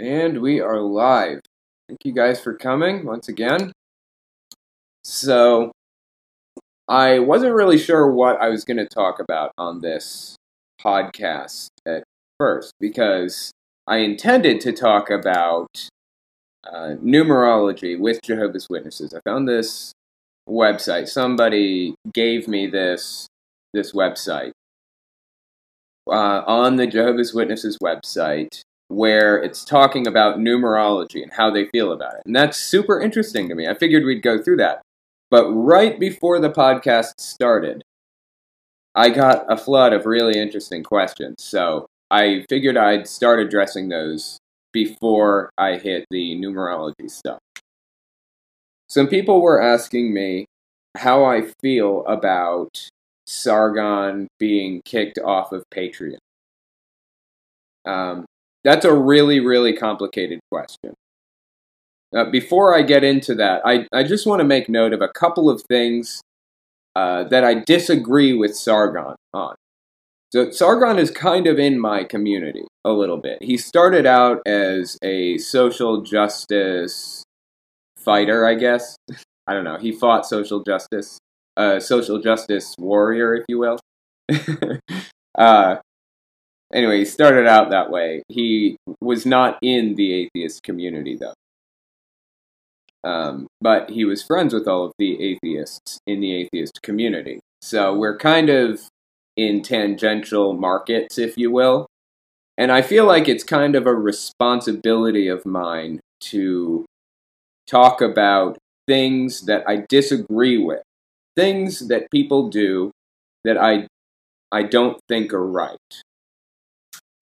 And we are live. Thank you guys for coming once again. So, I wasn't really sure what I was going to talk about on this podcast at first because I intended to talk about uh, numerology with Jehovah's Witnesses. I found this website. Somebody gave me this this website uh, on the Jehovah's Witnesses website where it's talking about numerology and how they feel about it. And that's super interesting to me. I figured we'd go through that. But right before the podcast started, I got a flood of really interesting questions. So I figured I'd start addressing those before I hit the numerology stuff. Some people were asking me how I feel about Sargon being kicked off of Patreon. Um, that's a really, really complicated question. Uh, before I get into that, I, I just want to make note of a couple of things uh, that I disagree with Sargon on. So, Sargon is kind of in my community a little bit. He started out as a social justice fighter, I guess. I don't know. He fought social justice, a uh, social justice warrior, if you will. uh, Anyway, he started out that way. He was not in the atheist community, though. Um, but he was friends with all of the atheists in the atheist community. So we're kind of in tangential markets, if you will. And I feel like it's kind of a responsibility of mine to talk about things that I disagree with, things that people do that I I don't think are right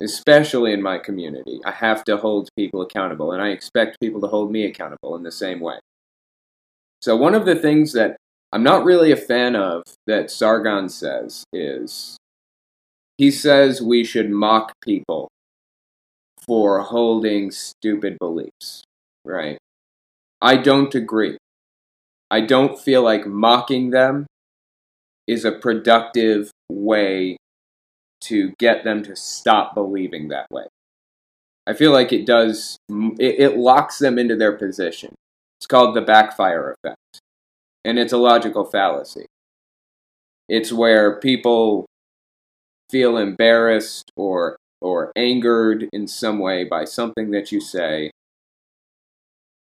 especially in my community. I have to hold people accountable, and I expect people to hold me accountable in the same way. So, one of the things that I'm not really a fan of that Sargon says is he says we should mock people for holding stupid beliefs, right? I don't agree. I don't feel like mocking them is a productive way to get them to stop believing that way. I feel like it does, it, it locks them into their position. It's called the backfire effect. And it's a logical fallacy. It's where people feel embarrassed or or angered in some way by something that you say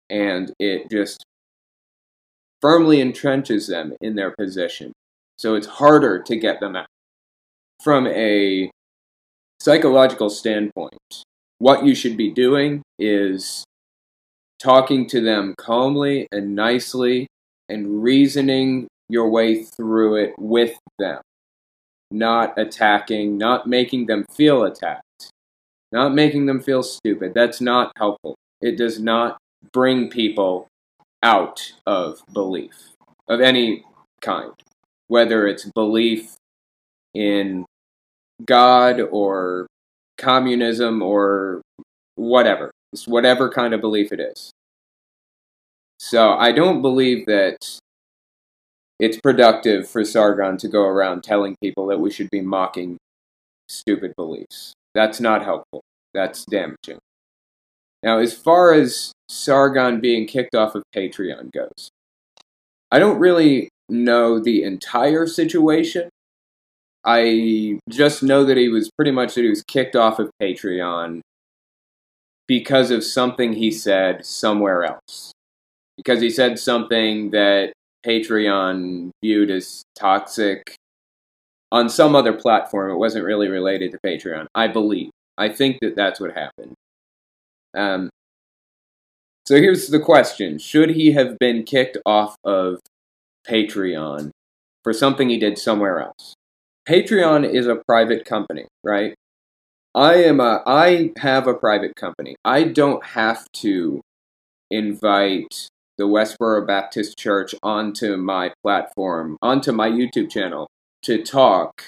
and it just firmly entrenches them in their position so it's harder to get them out from a psychological standpoint, what you should be doing is talking to them calmly and nicely and reasoning your way through it with them, not attacking, not making them feel attacked, not making them feel stupid. That's not helpful. It does not bring people out of belief of any kind, whether it's belief in God or communism or whatever. It's whatever kind of belief it is. So I don't believe that it's productive for Sargon to go around telling people that we should be mocking stupid beliefs. That's not helpful. That's damaging. Now, as far as Sargon being kicked off of Patreon goes, I don't really know the entire situation, I just know that he was pretty much that he was kicked off of Patreon because of something he said somewhere else. Because he said something that Patreon viewed as toxic on some other platform. It wasn't really related to Patreon, I believe. I think that that's what happened. Um, so here's the question Should he have been kicked off of Patreon for something he did somewhere else? Patreon is a private company, right? I am a I have a private company. I don't have to invite the Westboro Baptist Church onto my platform, onto my YouTube channel to talk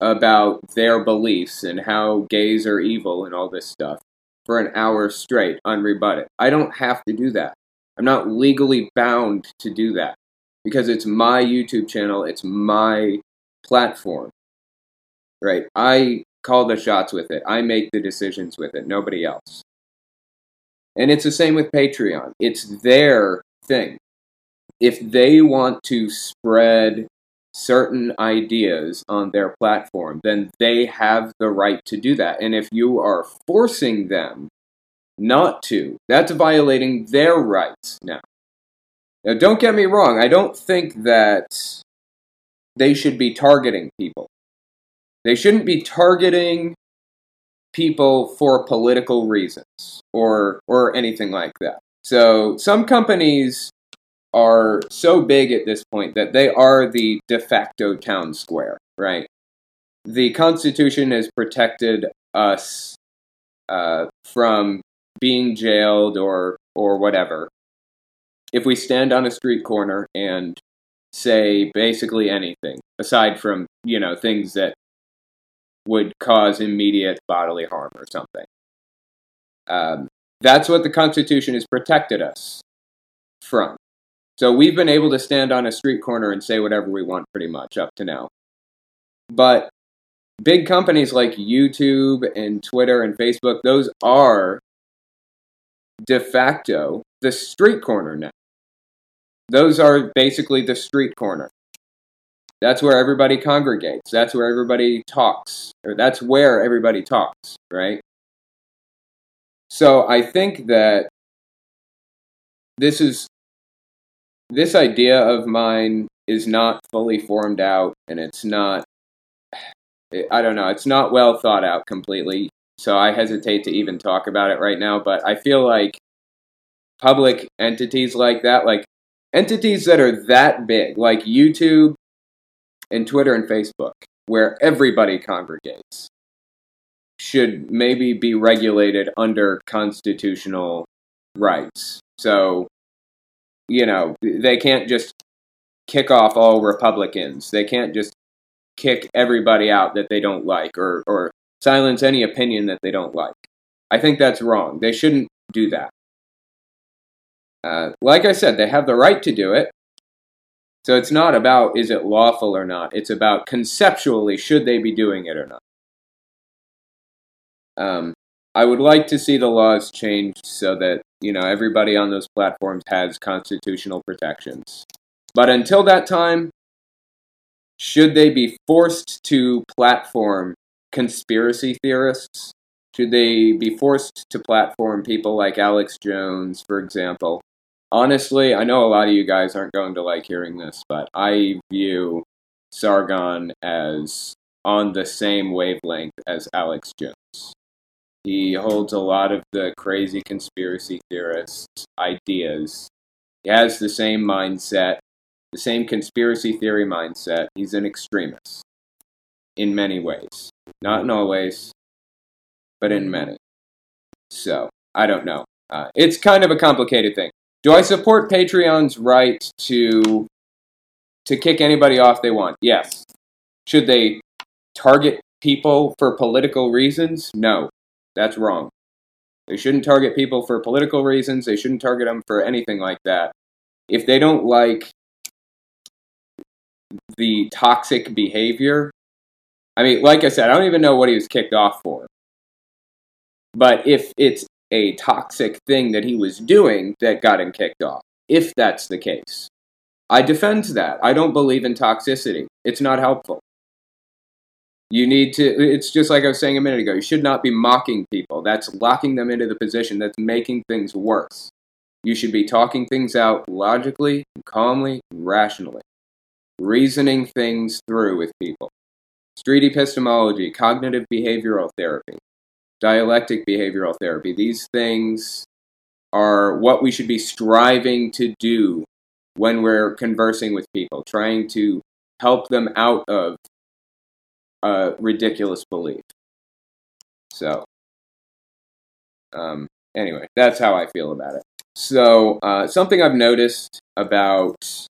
about their beliefs and how gays are evil and all this stuff for an hour straight, unrebutted. I don't have to do that. I'm not legally bound to do that because it's my YouTube channel, it's my platform, right? I call the shots with it. I make the decisions with it, nobody else. And it's the same with Patreon. It's their thing. If they want to spread certain ideas on their platform, then they have the right to do that. And if you are forcing them not to, that's violating their rights now. Now, don't get me wrong, I don't think that they should be targeting people. They shouldn't be targeting people for political reasons or or anything like that. So some companies are so big at this point that they are the de facto town square, right? The Constitution has protected us uh, from being jailed or or whatever. If we stand on a street corner and say basically anything, aside from you know things that would cause immediate bodily harm or something. Um, that's what the Constitution has protected us from. So we've been able to stand on a street corner and say whatever we want pretty much up to now. But big companies like YouTube and Twitter and Facebook, those are de facto the street corner now. Those are basically the street corner. That's where everybody congregates. That's where everybody talks. Or that's where everybody talks, right? So I think that this is this idea of mine is not fully formed out and it's not I don't know, it's not well thought out completely. So I hesitate to even talk about it right now, but I feel like public entities like that, like entities that are that big, like YouTube and Twitter and Facebook, where everybody congregates, should maybe be regulated under constitutional rights. So you know, they can't just kick off all Republicans. They can't just kick everybody out that they don't like or, or silence any opinion that they don't like. I think that's wrong. They shouldn't do that. Uh, like I said, they have the right to do it. So it's not about is it lawful or not. It's about conceptually should they be doing it or not. Um, I would like to see the laws changed so that you know everybody on those platforms has constitutional protections. But until that time, should they be forced to platform conspiracy theorists? Should they be forced to platform people like Alex Jones, for example? Honestly, I know a lot of you guys aren't going to like hearing this, but I view Sargon as on the same wavelength as Alex Jones. He holds a lot of the crazy conspiracy theorist ideas. He has the same mindset, the same conspiracy theory mindset. He's an extremist in many ways. Not in all ways, but in many. So, I don't know. Uh, it's kind of a complicated thing. Do I support Patreon's right to to kick anybody off they want? Yes. Should they target people for political reasons? No. That's wrong. They shouldn't target people for political reasons. They shouldn't target them for anything like that. If they don't like the toxic behavior, I mean, like I said, I don't even know what he was kicked off for. But if it's a toxic thing that he was doing that got him kicked off, if that's the case, I defend that. I don't believe in toxicity. It's not helpful. You need to, it's just like I was saying a minute ago, you should not be mocking people. That's locking them into the position that's making things worse. You should be talking things out logically, calmly, rationally, reasoning things through with people. Street epistemology, cognitive behavioral therapy, dialectic behavioral therapy, these things are what we should be striving to do when we're conversing with people, trying to help them out of a ridiculous belief. So, um, anyway, that's how I feel about it. So, uh, something I've noticed about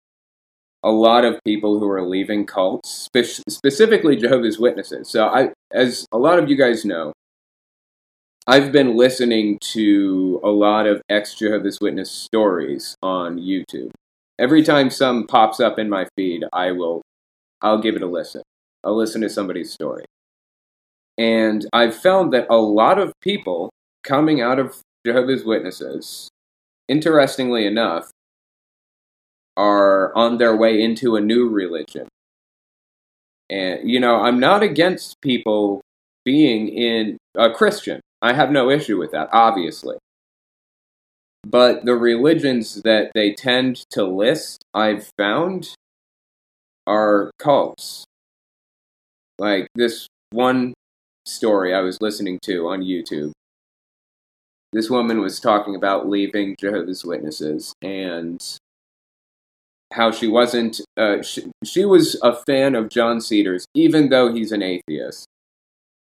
a lot of people who are leaving cults, spe- specifically Jehovah's Witnesses. So, I, as a lot of you guys know, I've been listening to a lot of ex Jehovah's Witness stories on YouTube. Every time some pops up in my feed, I will, I'll give it a listen. I'll listen to somebody's story. And I've found that a lot of people coming out of Jehovah's Witnesses, interestingly enough, are on their way into a new religion. And, you know, I'm not against people being in a Christian. I have no issue with that, obviously. But the religions that they tend to list, I've found, are cults. Like this one story I was listening to on YouTube. This woman was talking about leaving Jehovah's Witnesses and how she wasn't, uh, she, she was a fan of John Cedars, even though he's an atheist.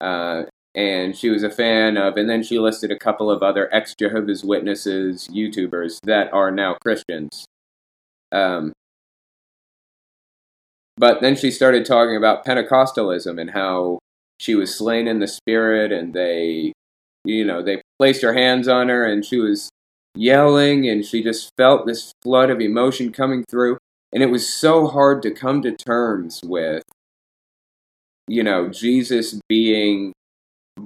Uh, and she was a fan of, and then she listed a couple of other ex Jehovah's Witnesses YouTubers that are now Christians. Um, but then she started talking about Pentecostalism and how she was slain in the spirit, and they, you know, they placed their hands on her, and she was yelling, and she just felt this flood of emotion coming through. And it was so hard to come to terms with, you know, Jesus being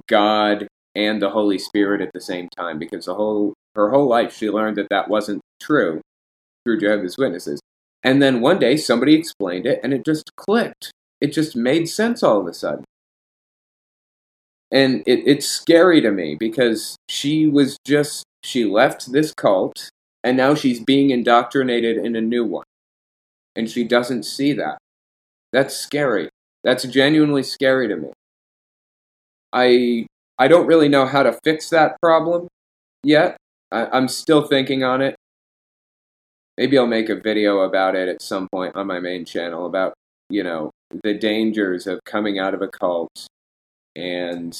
God and the Holy Spirit at the same time because the whole her whole life she learned that that wasn't true through Jehovah's Witnesses. And then one day somebody explained it and it just clicked. It just made sense all of a sudden. And it, it's scary to me because she was just, she left this cult and now she's being indoctrinated in a new one. And she doesn't see that. That's scary. That's genuinely scary to me. I I don't really know how to fix that problem yet. I, I'm still thinking on it. Maybe I'll make a video about it at some point on my main channel about, you know, the dangers of coming out of a cult and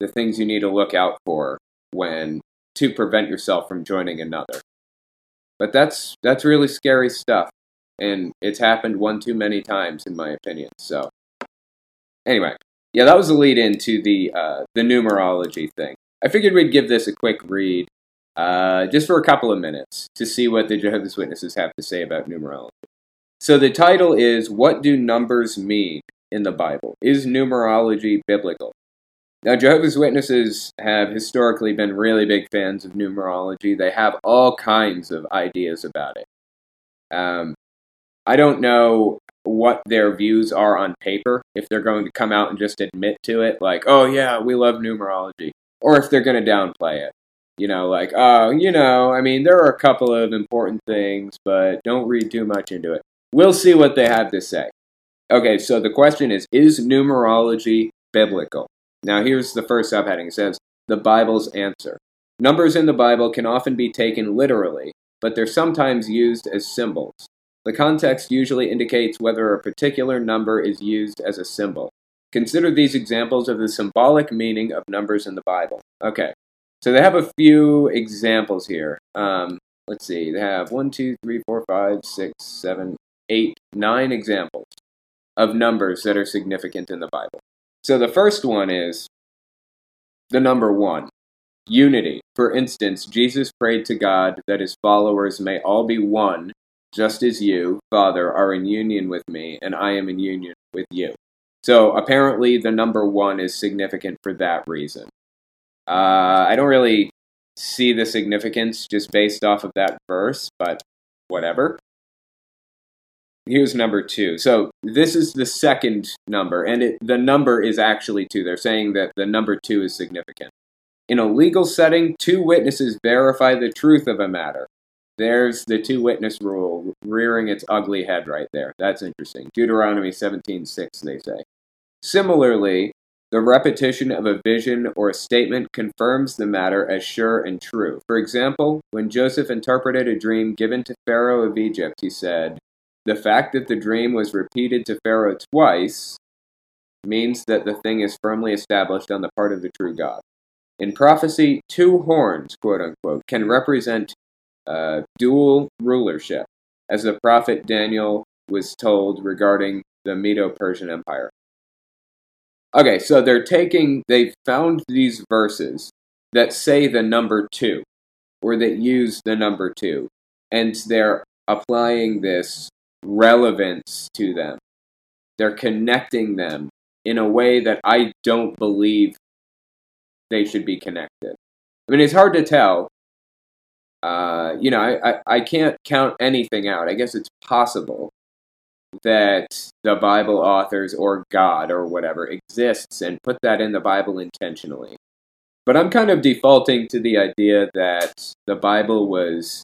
the things you need to look out for when to prevent yourself from joining another. But that's that's really scary stuff and it's happened one too many times in my opinion. So anyway, yeah, that was the lead into the uh, the numerology thing. I figured we'd give this a quick read, uh, just for a couple of minutes, to see what the Jehovah's Witnesses have to say about numerology. So the title is "What Do Numbers Mean in the Bible? Is numerology biblical?" Now, Jehovah's Witnesses have historically been really big fans of numerology. They have all kinds of ideas about it. Um, I don't know what their views are on paper, if they're going to come out and just admit to it, like, oh yeah, we love numerology, or if they're going to downplay it. You know, like, oh, you know, I mean, there are a couple of important things, but don't read too much into it. We'll see what they have to say. Okay, so the question is Is numerology biblical? Now, here's the first subheading it says, The Bible's answer. Numbers in the Bible can often be taken literally, but they're sometimes used as symbols. The context usually indicates whether a particular number is used as a symbol. Consider these examples of the symbolic meaning of numbers in the Bible. Okay, so they have a few examples here. Um, let's see, they have one, two, three, four, five, six, seven, eight, nine examples of numbers that are significant in the Bible. So the first one is the number one unity. For instance, Jesus prayed to God that his followers may all be one just as you, Father, are in union with me, and I am in union with you. So apparently, the number one is significant for that reason. Uh, I don't really see the significance just based off of that verse, but whatever. Here's number two. So this is the second number, and it, the number is actually two. They're saying that the number two is significant. In a legal setting, two witnesses verify the truth of a matter. There's the two witness rule rearing its ugly head right there. That's interesting. Deuteronomy 17:6 they say. Similarly, the repetition of a vision or a statement confirms the matter as sure and true. For example, when Joseph interpreted a dream given to Pharaoh of Egypt, he said, "The fact that the dream was repeated to Pharaoh twice means that the thing is firmly established on the part of the true God." In prophecy, two horns, quote unquote, can represent uh, dual rulership, as the prophet Daniel was told regarding the Medo Persian Empire. Okay, so they're taking, they found these verses that say the number two, or that use the number two, and they're applying this relevance to them. They're connecting them in a way that I don't believe they should be connected. I mean, it's hard to tell. Uh, you know, I, I, I can't count anything out. I guess it's possible that the Bible authors or God or whatever exists and put that in the Bible intentionally. But I'm kind of defaulting to the idea that the Bible was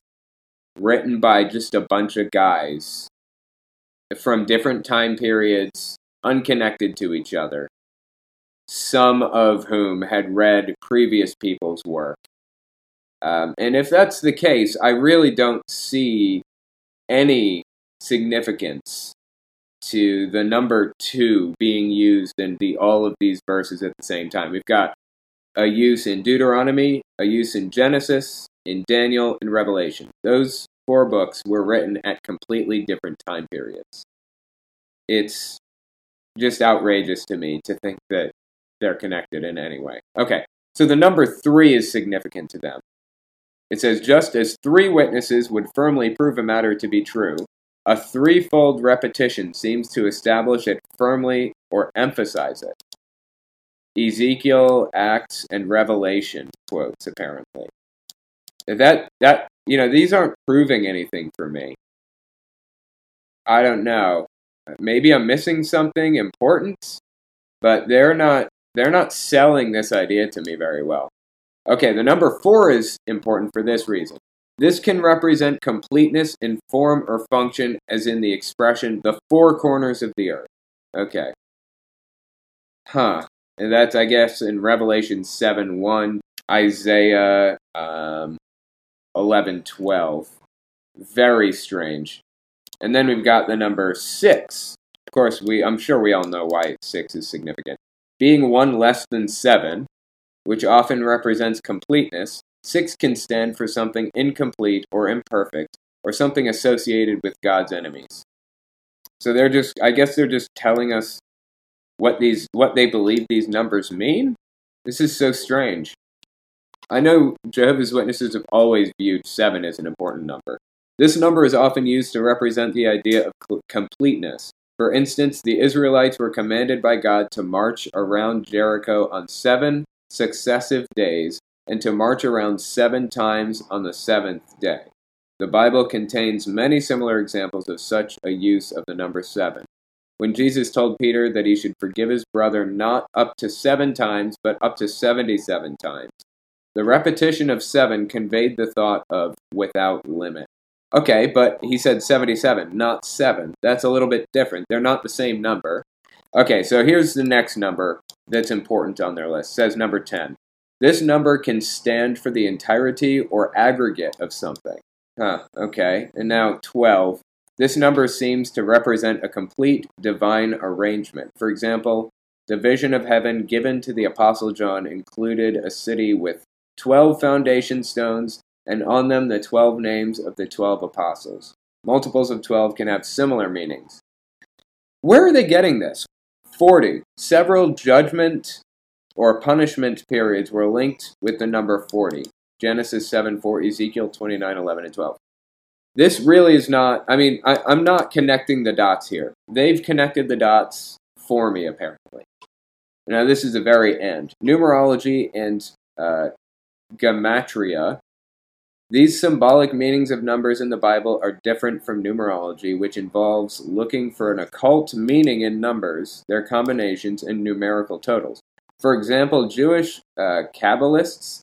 written by just a bunch of guys from different time periods, unconnected to each other, some of whom had read previous people's work. Um, and if that's the case, I really don't see any significance to the number two being used in the all of these verses at the same time. We've got a use in Deuteronomy, a use in Genesis, in Daniel, and Revelation. Those four books were written at completely different time periods. It's just outrageous to me to think that they're connected in any way. Okay, so the number three is significant to them. It says, just as three witnesses would firmly prove a matter to be true, a threefold repetition seems to establish it firmly or emphasize it. Ezekiel, Acts, and Revelation quotes apparently. That that you know these aren't proving anything for me. I don't know. Maybe I'm missing something important, but they're not they're not selling this idea to me very well. Okay, the number 4 is important for this reason. This can represent completeness in form or function, as in the expression, the four corners of the earth. Okay. Huh. And that's, I guess, in Revelation 7 1, Isaiah um, 11 12. Very strange. And then we've got the number 6. Of course, we I'm sure we all know why 6 is significant. Being one less than 7, which often represents completeness, Six can stand for something incomplete or imperfect, or something associated with God's enemies. So they're just, I guess they're just telling us what these, what they believe these numbers mean. This is so strange. I know Jehovah's Witnesses have always viewed seven as an important number. This number is often used to represent the idea of completeness. For instance, the Israelites were commanded by God to march around Jericho on seven successive days and to march around seven times on the seventh day. The Bible contains many similar examples of such a use of the number seven. When Jesus told Peter that he should forgive his brother not up to seven times, but up to seventy seven times, the repetition of seven conveyed the thought of without limit. Okay, but he said 77, not 7. That's a little bit different. They're not the same number. Okay, so here's the next number that's important on their list. It says number 10. This number can stand for the entirety or aggregate of something. Huh, okay. And now 12. This number seems to represent a complete divine arrangement. For example, the vision of heaven given to the Apostle John included a city with 12 foundation stones, and on them the 12 names of the 12 apostles. Multiples of 12 can have similar meanings. Where are they getting this? 40. Several judgment or punishment periods were linked with the number 40. Genesis 7 4, Ezekiel 29 11 and 12. This really is not, I mean, I, I'm not connecting the dots here. They've connected the dots for me, apparently. Now, this is the very end. Numerology and uh, gematria. These symbolic meanings of numbers in the Bible are different from numerology, which involves looking for an occult meaning in numbers, their combinations, and numerical totals. For example, Jewish uh, Kabbalists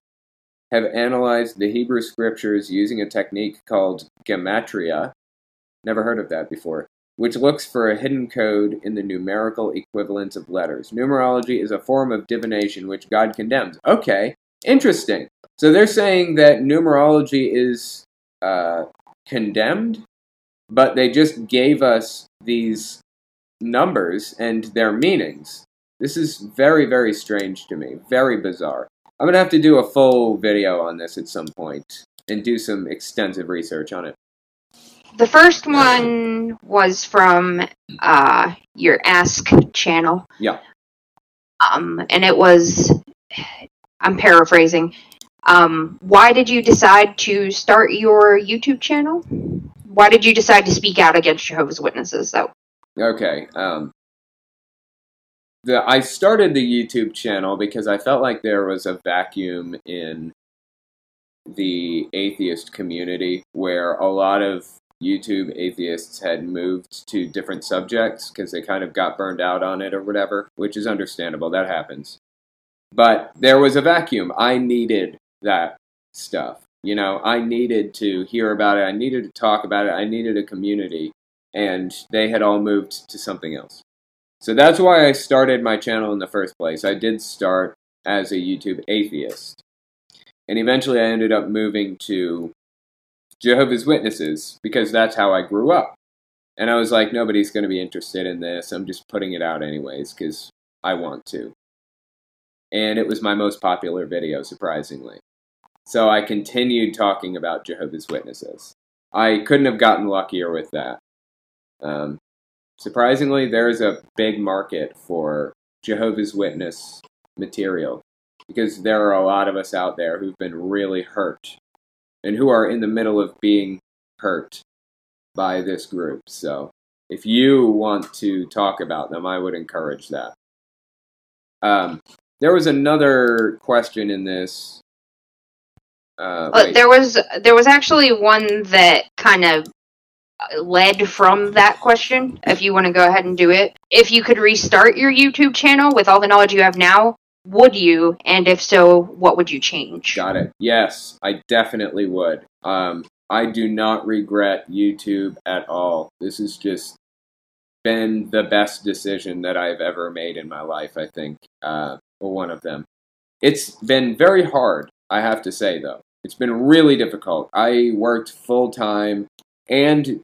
have analyzed the Hebrew scriptures using a technique called gematria. Never heard of that before. Which looks for a hidden code in the numerical equivalents of letters. Numerology is a form of divination which God condemns. Okay, interesting. So they're saying that numerology is uh, condemned, but they just gave us these numbers and their meanings. This is very, very strange to me. Very bizarre. I'm going to have to do a full video on this at some point and do some extensive research on it. The first one was from uh, your Ask channel. Yeah. Um, and it was, I'm paraphrasing. Um, why did you decide to start your YouTube channel? Why did you decide to speak out against Jehovah's Witnesses? Though. Okay. Um, the I started the YouTube channel because I felt like there was a vacuum in the atheist community where a lot of YouTube atheists had moved to different subjects because they kind of got burned out on it or whatever, which is understandable. That happens. But there was a vacuum. I needed that stuff. You know, I needed to hear about it. I needed to talk about it. I needed a community. And they had all moved to something else. So that's why I started my channel in the first place. I did start as a YouTube atheist. And eventually I ended up moving to Jehovah's Witnesses because that's how I grew up. And I was like, nobody's going to be interested in this. I'm just putting it out anyways because I want to. And it was my most popular video, surprisingly. So I continued talking about Jehovah's Witnesses. I couldn't have gotten luckier with that. Um, surprisingly, there is a big market for Jehovah's Witness material because there are a lot of us out there who've been really hurt and who are in the middle of being hurt by this group. So if you want to talk about them, I would encourage that. Um, there was another question in this. Uh, uh, there was there was actually one that kind of led from that question. If you want to go ahead and do it, if you could restart your YouTube channel with all the knowledge you have now, would you? And if so, what would you change? Got it. Yes, I definitely would. Um, I do not regret YouTube at all. This has just been the best decision that I've ever made in my life, I think, uh, or one of them. It's been very hard, I have to say, though. It's been really difficult. I worked full time and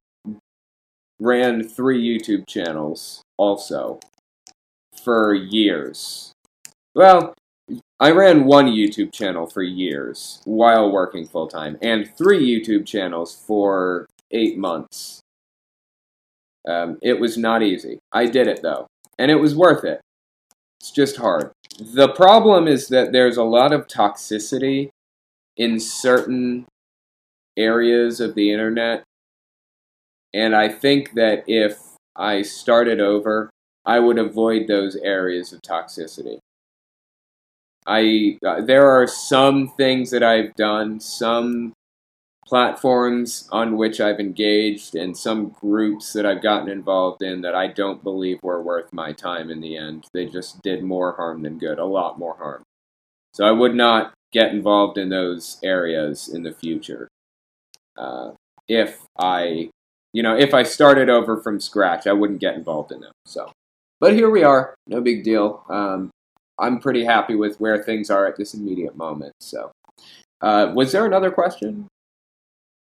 ran three YouTube channels also for years. Well, I ran one YouTube channel for years while working full time, and three YouTube channels for eight months. Um, it was not easy. I did it though, and it was worth it. It's just hard. The problem is that there's a lot of toxicity in certain areas of the internet, and I think that if I started over, I would avoid those areas of toxicity. I uh, there are some things that I've done, some platforms on which I've engaged, and some groups that I've gotten involved in that I don't believe were worth my time in the end. They just did more harm than good, a lot more harm. So I would not get involved in those areas in the future. Uh, if I, you know, if I started over from scratch, I wouldn't get involved in them. So, but here we are, no big deal. Um, I'm pretty happy with where things are at this immediate moment. So, uh, was there another question?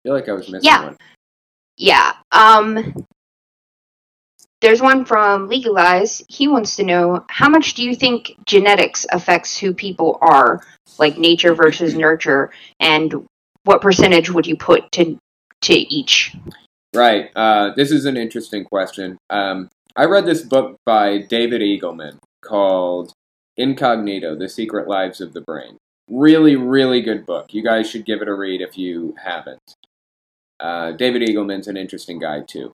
I feel like I was missing yeah. one. Yeah. Um, there's one from Legalize. He wants to know how much do you think genetics affects who people are, like nature versus nurture, and what percentage would you put to to each? Right. Uh, this is an interesting question. Um, I read this book by David Eagleman called Incognito: The Secret Lives of the Brain. Really, really good book. You guys should give it a read if you haven't. Uh, David Eagleman's an interesting guy too.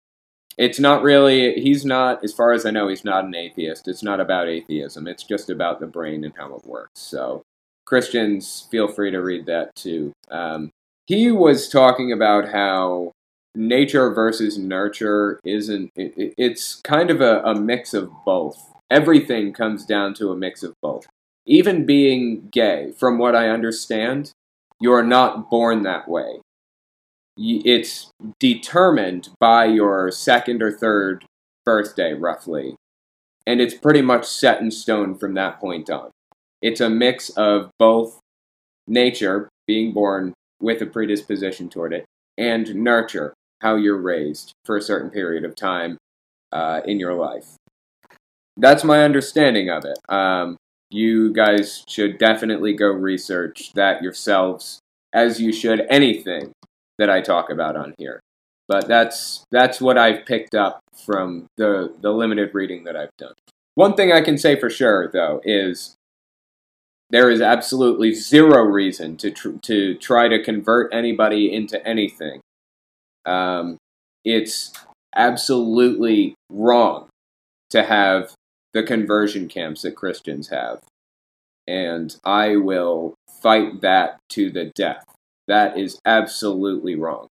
It's not really. He's not, as far as I know, he's not an atheist. It's not about atheism. It's just about the brain and how it works. So Christians, feel free to read that too. Um, he was talking about how nature versus nurture isn't. It, it's kind of a, a mix of both everything comes down to a mix of both. Even being gay, from what I understand, you are not born that way. It's determined by your second or third birthday, roughly. And it's pretty much set in stone from that point on. It's a mix of both nature, being born with a predisposition toward it, and nurture, how you're raised for a certain period of time uh, in your life that's my understanding of it. Um, you guys should definitely go research that yourselves, as you should anything that I talk about on here. But that's that's what I've picked up from the the limited reading that I've done. One thing I can say for sure, though, is there is absolutely zero reason to tr- to try to convert anybody into anything. Um, it's absolutely wrong to have the conversion camps that Christians have. And I will fight that to the death. That is absolutely wrong.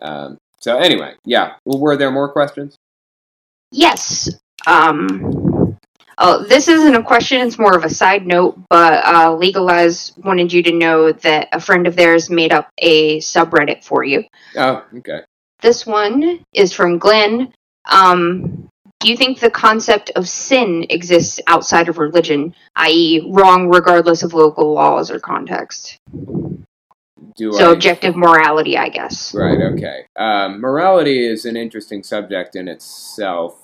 Um, so anyway, yeah. Well, were there more questions? Yes. Um. Oh, this isn't a question. It's more of a side note. But uh, Legalize wanted you to know that a friend of theirs made up a subreddit for you. Oh, okay. This one is from Glenn. Um, do you think the concept of sin exists outside of religion, i.e., wrong regardless of local laws or context? Do So I- objective morality, I guess. Right, okay. Um, morality is an interesting subject in itself.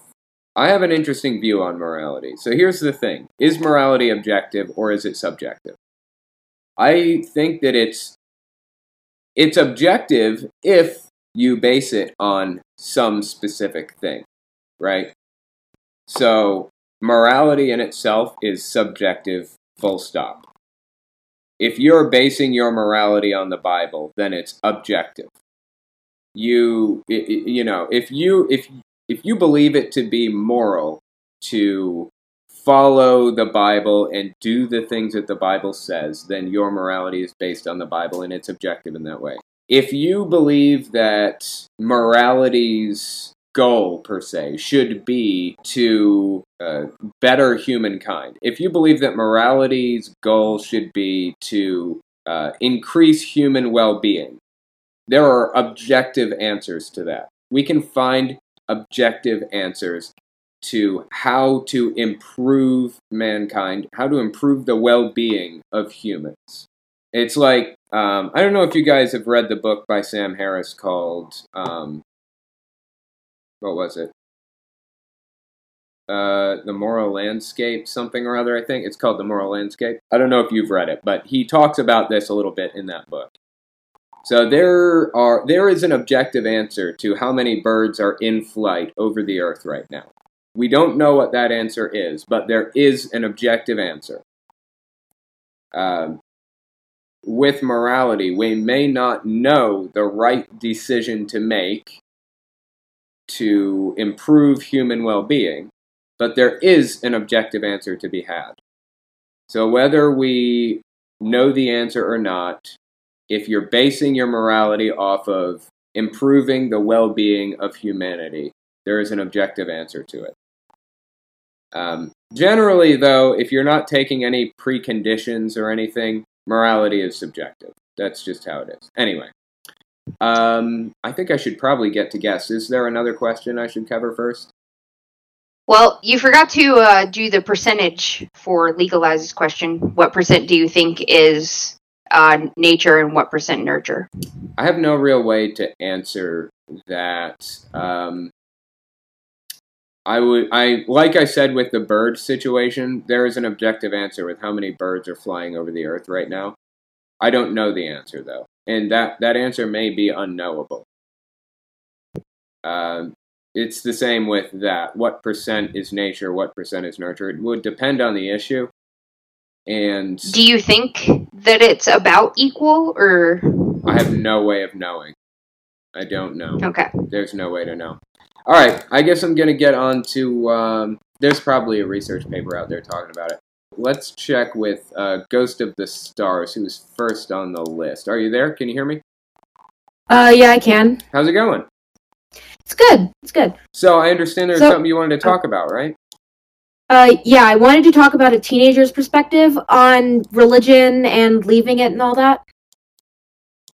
I have an interesting view on morality. So here's the thing Is morality objective or is it subjective? I think that it's it's objective if you base it on some specific thing, right? So morality in itself is subjective, full stop. If you're basing your morality on the Bible, then it's objective. You you know, if you if if you believe it to be moral to follow the Bible and do the things that the Bible says, then your morality is based on the Bible and it's objective in that way. If you believe that morality's goal, per se, should be to uh, better humankind, if you believe that morality's goal should be to uh, increase human well being, there are objective answers to that. We can find objective answers to how to improve mankind, how to improve the well being of humans. It's like, um, I don't know if you guys have read the book by Sam Harris called, um, what was it? Uh, the Moral Landscape, something or other, I think. It's called The Moral Landscape. I don't know if you've read it, but he talks about this a little bit in that book. So there are there is an objective answer to how many birds are in flight over the earth right now. We don't know what that answer is, but there is an objective answer. Um, with morality, we may not know the right decision to make to improve human well being, but there is an objective answer to be had. So whether we know the answer or not, if you're basing your morality off of improving the well being of humanity, there is an objective answer to it. Um, generally, though, if you're not taking any preconditions or anything, morality is subjective. That's just how it is. Anyway, um, I think I should probably get to guess. Is there another question I should cover first? Well, you forgot to uh, do the percentage for Legalize's question. What percent do you think is uh, nature and what percent nurture? I have no real way to answer that. Um, I would, I like I said with the bird situation, there is an objective answer with how many birds are flying over the earth right now. I don't know the answer though, and that that answer may be unknowable. Um, it's the same with that. What percent is nature? What percent is nurture? It would depend on the issue. And Do you think that it's about equal or I have no way of knowing. I don't know. okay? There's no way to know. All right, I guess I'm gonna get on to. Um, there's probably a research paper out there talking about it. Let's check with uh, Ghost of the Stars, who's first on the list. Are you there? Can you hear me? Uh, yeah, I can. How's it going? It's good. It's good. So I understand there's So- something you wanted to talk about, right? Uh, yeah, I wanted to talk about a teenager's perspective on religion and leaving it and all that.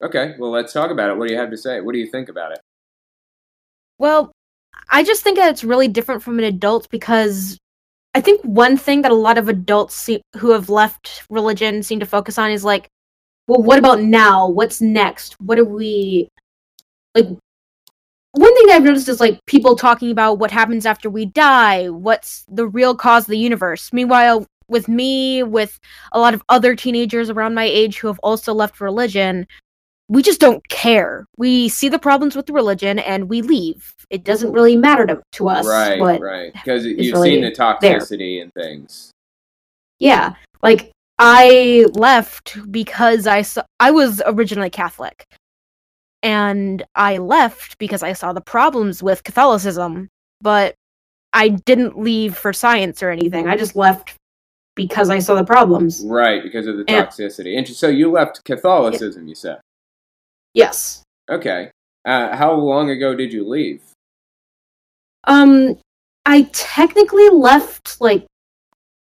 Okay, well let's talk about it. What do you have to say? What do you think about it? Well, I just think that it's really different from an adult because I think one thing that a lot of adults see- who have left religion seem to focus on is like, well, what about now? What's next? What are we like? One thing that I've noticed is like people talking about what happens after we die, what's the real cause of the universe. Meanwhile, with me, with a lot of other teenagers around my age who have also left religion, we just don't care. We see the problems with the religion and we leave. It doesn't really matter to, to us. right, right. Because you've really seen the toxicity and things. Yeah, like I left because I saw I was originally Catholic, and I left because I saw the problems with Catholicism. But I didn't leave for science or anything. I just left because I saw the problems. Right, because of the toxicity. And so you left Catholicism, you said. Yes. Okay. Uh, how long ago did you leave? Um, I technically left like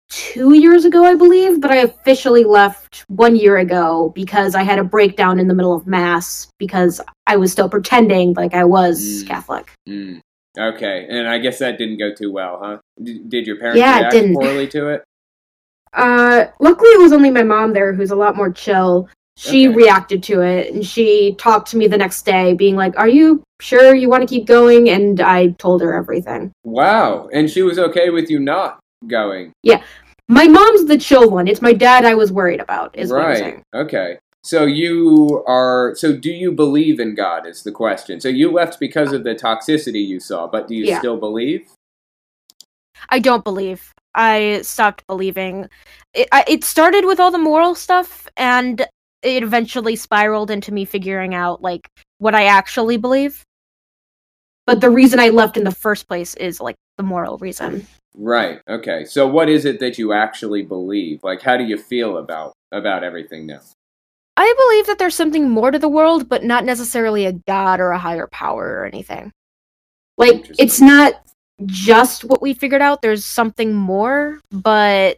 two years ago, I believe, but I officially left one year ago because I had a breakdown in the middle of mass because I was still pretending like I was Mm. Catholic. Mm. Okay, and I guess that didn't go too well, huh? D- did your parents Yeah, react didn't. poorly to it? Uh, luckily it was only my mom there who's a lot more chill. She Okay. reacted to it and she talked to me the next day, being like, Are you sure you want to keep going? And I told her everything. Wow, and she was okay with you not going. Yeah my mom's the chill one. It's my dad I was worried about, is what I'm right. saying. Okay. So you are. So do you believe in God? Is the question. So you left because of the toxicity you saw, but do you Yeah. still believe? I don't believe. I stopped believing. It, I, it started with all the moral stuff, and it eventually spiraled into me figuring out like what I actually believe. But the reason I left in the first place is like the moral reason. Right. Okay. So what is it that you actually believe? Like, how do you feel about about everything now? I believe that there's something more to the world, but not necessarily a god or a higher power or anything. Like it's not just what we figured out. There's something more, but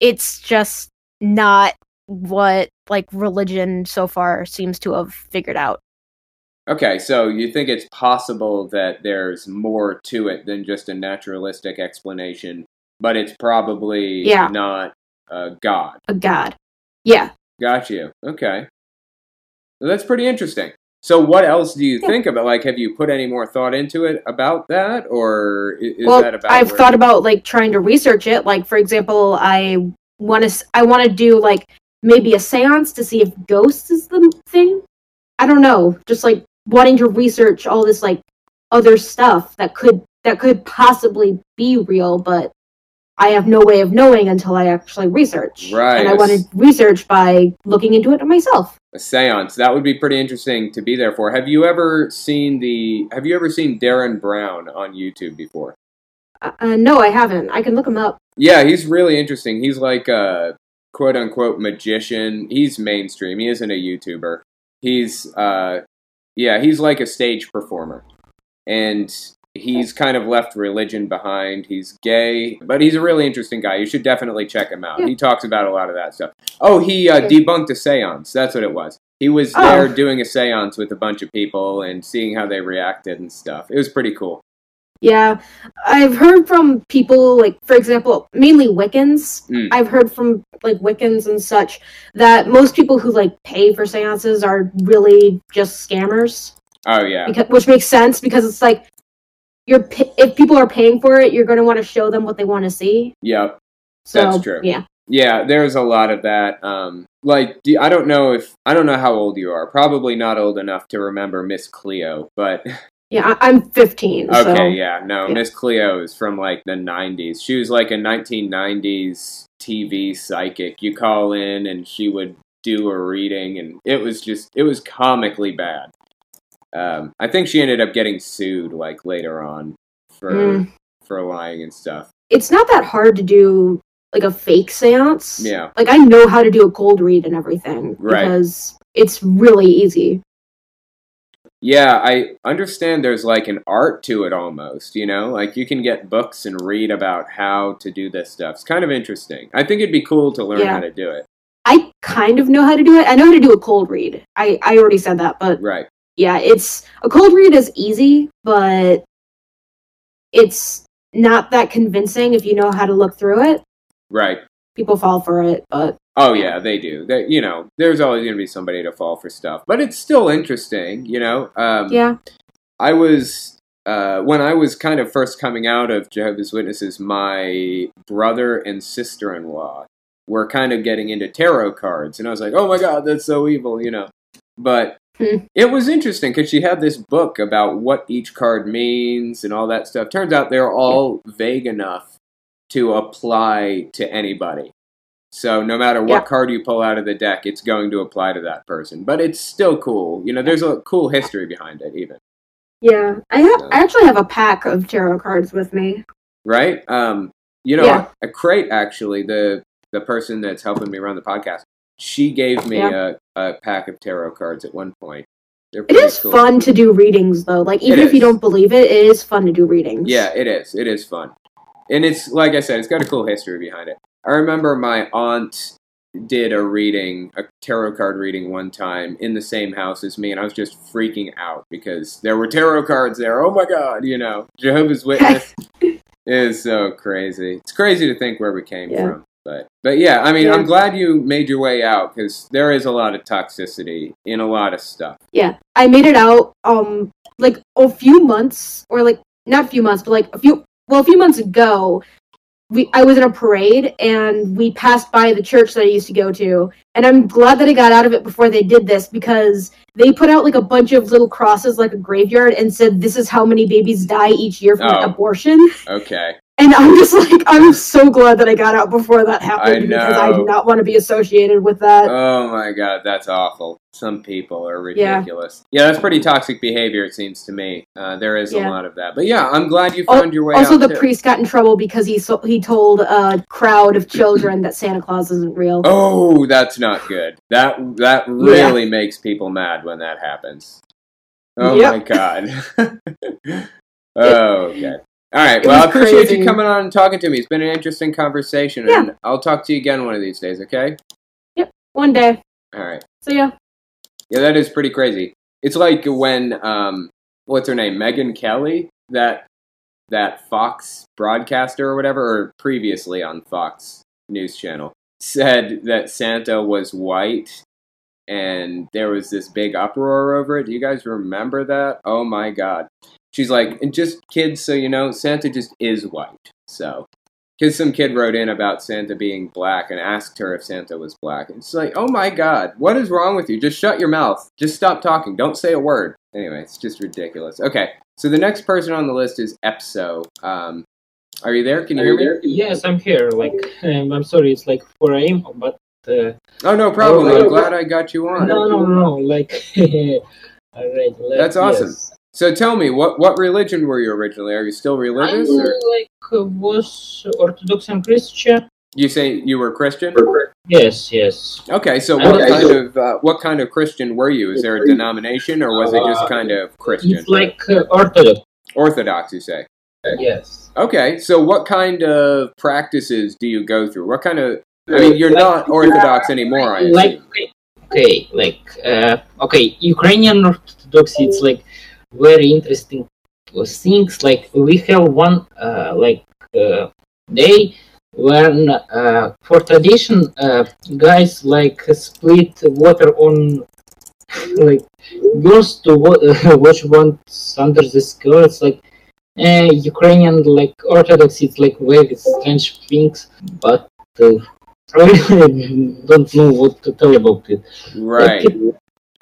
it's just not what like religion so far seems to have figured out. Okay, so you think it's possible that there's more to it than just a naturalistic explanation, but it's probably Yeah. not a God. A god. Yeah. Got you. Okay. Well, that's pretty interesting. So, what else do you Yeah. think about? Like, have you put any more thought into it about that, or is well, that about? I've thought about like trying to research it. Like for example, I want to I want to do like maybe a séance to see if ghosts is the thing. I don't know. Just like wanting to research all this like other stuff that could that could possibly be real, but I have no way of knowing until I actually research. Right. And I want to research by looking into it myself. a séance. That would be pretty interesting to be there for. Have you ever seen the? Have you ever seen Derren Brown on YouTube before? Uh, uh, no, I haven't. I can look him up. Yeah, he's really interesting. He's like a quote unquote magician. He's mainstream. He isn't a YouTuber. He's uh yeah, he's like a stage performer. And he's kind of left religion behind. He's gay, but he's a really interesting guy. You should definitely check him out. He talks about a lot of that stuff. Oh, he uh, debunked a séance. That's what it was. He was Oh. there doing a séance with a bunch of people and seeing how they reacted and stuff. It was pretty cool. Yeah, I've heard from people like, for example, mainly Wiccans. Mm. I've heard from like Wiccans and such that most people who like pay for seances are really just scammers, Oh yeah. because, which makes sense because it's like you're if people are paying for it, you're going to want to show them what they want to see. Yep. So That's true. yeah, Yeah, there's a lot of that. Um, like, I don't know if I don't know how old you are. Probably not old enough to remember Miss Cleo, but yeah, I- I'm 15. okay, so yeah, no, yeah. Miss Cleo is from like the '90s. She was like a 1990s TV psychic. You call in and she would do a reading, and it was just it was comically bad. Um, I think she ended up getting sued like later on for Mm. for lying and stuff. it's not that hard to do like a fake seance. Yeah. Like I know how to do a cold read and everything Right. because it's really easy. Yeah, I understand there's like an art to it almost, you know? Like you can get books and read about how to do this stuff. It's kind of interesting. I think it'd be cool to learn Yeah. how to do it. I kind of know how to do it. I know how to do a cold read. I, I already said that, but Right. yeah, it's a cold read is easy, but it's not that convincing if you know how to look through it. Right. People fall for it, but Oh yeah, they do. They, you know, there's always going to be somebody to fall for stuff, but it's still interesting, you know? Um yeah. I was uh, when I was kind of first coming out of Jehovah's Witnesses, my brother and sister in law were kind of getting into tarot cards, and I was like, "Oh my god, that's so evil," you know. But Hmm. it was interesting because she had this book about what each card means and all that stuff. Turns out they're all vague enough to apply to anybody. So no matter what Yeah. card you pull out of the deck, it's going to apply to that person. But it's still cool. You know, there's a cool history behind it, even. Yeah. I have So- I actually have a pack of tarot cards with me. right? Um, you know, Yeah. a crate actually, the the person that's helping me run the podcast, She gave me Yeah. a, a pack of tarot cards at one point. It is cool. fun to do readings though. Like even if you don't believe it, it is fun to do readings. Yeah, it is. It is fun. And it's like I said, it's got a cool history behind it. I remember my aunt did a reading, a tarot card reading one time in the same house as me, and I was just freaking out because there were tarot cards there. Oh my god, you know, Jehovah's Witness is so crazy. It's crazy to think where we came Yeah. from. But but yeah, I mean, Yeah. I'm glad you made your way out because there is a lot of toxicity in a lot of stuff. Yeah. I made it out um like a few months or like not a few months, but like a few well a few months ago we I was in a parade and we passed by the church that I used to go to and I'm glad that I got out of it before they did this because they put out like a bunch of little crosses like a graveyard and said this is how many babies die each year from Oh. abortion Okay. And I'm just like I'm so glad that I got out before that happened I because I do not want to be associated with that. Oh my god, that's awful. Some people are ridiculous. Yeah, that's pretty toxic behavior, it seems to me. Uh, there is Yeah. a lot of that. But yeah, I'm glad you found your way out. also, the too. priest got in trouble because he so- he told a crowd of children that Santa Claus isn't real. Oh, that's not good. That that really makes people mad when that happens. Oh Yep. my god. oh, okay. All right. It Well, I appreciate crazy. you coming on and talking to me. It's been an interesting conversation, Yeah. and I'll talk to you again one of these days. Okay. Yep. One day. All right. So yeah, Yeah, that is pretty crazy. It's like when um, what's her name, Megyn Kelly, that that Fox broadcaster or whatever, or previously on Fox News Channel, said that Santa was white, and there was this big uproar over it. Do you guys remember that? Oh my god! She's like, and just kids, so you know, Santa just is white. So, because some kid wrote in about Santa being black and asked her if Santa was black. And it's like, oh my god, what is wrong with you? Just shut your mouth. Just stop talking. Don't say a word. Anyway, it's just ridiculous. Okay, so the next person on the list is Epso. Um, are you there? Can you hear me? Yes, I'm here. Like, um, I'm sorry, it's like 4 a.m., but uh, Oh, no problem. Oh, I'm glad I got you on. no, no, no, like, all right. That's awesome. yes. So tell me, what what religion were you originally? Are you still religious, I or like uh, was Orthodox and Christian. you say you were Christian? Yes, yes. Okay, so what Okay, kind so- of uh, what kind of Christian were you? Is there a denomination, or was it just kind of Christian? It's like uh, Orthodox. Orthodox, you say? Yes. Okay, so what kind of practices do you go through? What kind of? I mean, you're not Orthodox anymore, I like assume. okay like uh, okay ukrainian orthodoxy it's like very interesting things like we have one uh, like uh, day when uh, for tradition uh, guys like split water on like girls to wa- watch one under the skirts like uh, Ukrainian like Orthodox it's like very strange things but uh, I really don't know what to tell about it. Right.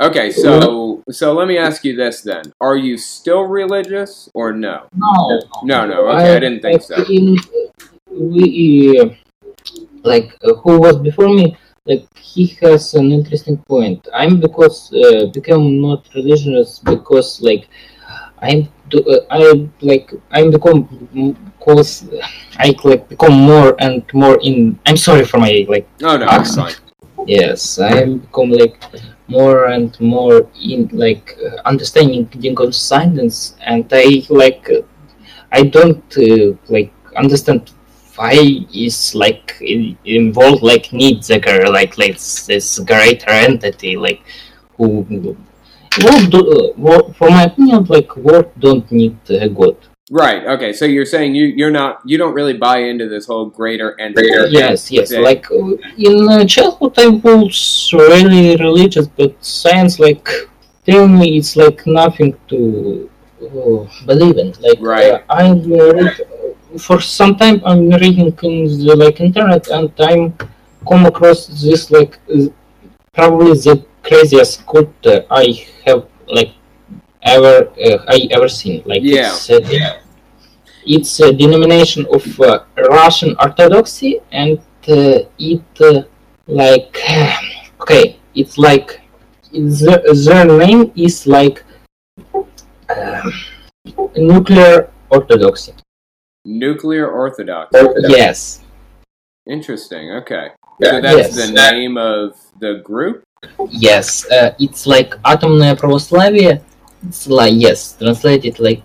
Okay, so so let me ask you this then: Are you still religious or no? No, No, no. Okay, I didn't think so. In, we like uh, who was before me, like he has an interesting point. I'm because uh, become not religious because like I'm do, uh, I like I'm become because I like become more and more in. I'm sorry for my like Oh no, fine. Yes, I am become like more and more in like uh, understanding Lincoln science, and I like uh, I don't uh, like understand why is like in, involved like girl like like this greater entity like who. What do, for my opinion, like what don't need a god. Right. Okay. So you're saying you you're not you don't really buy into this whole greater entity. Yes, yes. thing. Like uh, in uh, childhood, I was really religious, but science, like, tell me it's like nothing to uh, believe in. Like, Right. uh, I read for some time. I'm reading in the like internet, and I'm come across this like uh, probably the craziest quote uh, I have like ever uh, I ever seen. Like, Yeah. it's, uh, it's a denomination of uh, Russian Orthodoxy, and uh, it uh, like okay, it's like it's, their name is like um, nuclear Orthodoxy. Nuclear Orthodox. Yes, Interesting. Okay. So that's Yes. the name of the group. Yes, uh, it's like атомное православие. It's like yes, translated like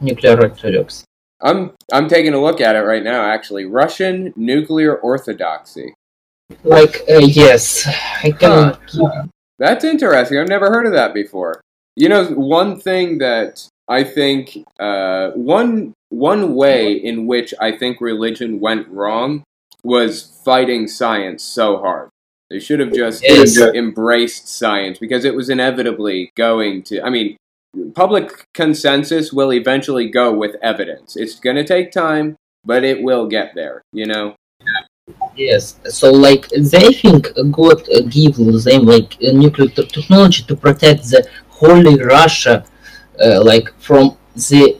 nuclear orthodoxy. I'm I'm taking a look at it right now. Actually, Russian nuclear orthodoxy. Like uh, yes, I can. That's interesting. I've never heard of that before. You know, one thing that I think uh, one one way in which I think religion went wrong was fighting science so hard. They should have just Yes. embraced science because it was inevitably going to. I mean, public consensus will eventually go with evidence. It's going to take time, but it will get there. You know. Yes, so like they think God uh, give them like uh, nuclear te- technology to protect the holy Russia, uh, like from the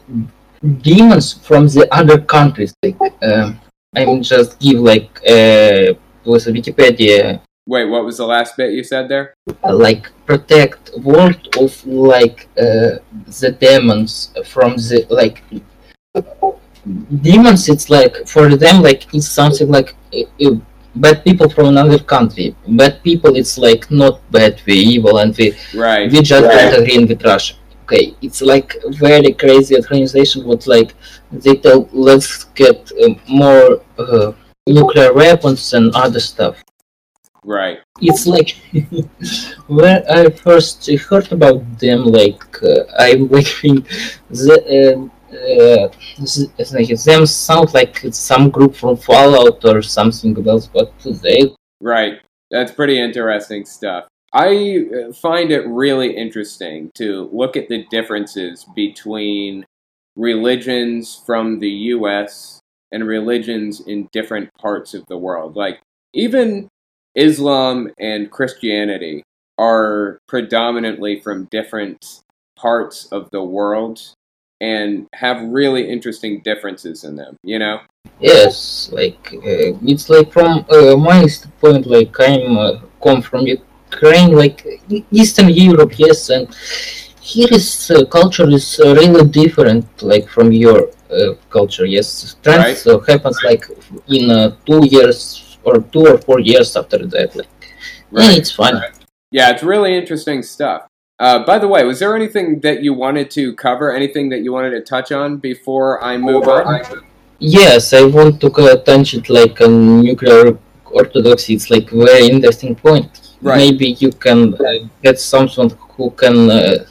demons from the other countries. Like um I'm just give like uh, with Wikipedia Wait, what was the last bit you said there? uh, like protect world of like uh, the demons from the like demons it's like for them like it's something like uh, uh, bad people from another country bad people it's like not bad we evil and we Right. we just Right. don't agree with Russia okay it's like very crazy organization what like they tell let's get uh, more uh, nuclear weapons and other stuff Right. it's like when I first heard about them, like uh, I'm waiting, the, uh, uh, z- like them sound like some group from Fallout or something else, but they Right. That's pretty interesting stuff. I uh, find it really interesting to look at the differences between religions from the US and religions in different parts of the world. Like, even Islam and Christianity are predominantly from different parts of the world and have really interesting differences in them, you know? yes, like uh, it's like from uh, my point, like I'm uh, come from Ukraine, like Eastern Europe, yes, and here is uh, culture is uh, really different, like from your uh, culture. Yes, trends uh, happens like in uh, two years or two or four years after that. Like, yeah, it's fun. Yeah, it's really interesting stuff. Uh, by the way, was there anything that you wanted to cover? Anything that you wanted to touch on before I move on? Yes, I want to touch it like a nuclear orthodoxy. It's like very interesting point. Right. Maybe you can uh, get someone who can uh,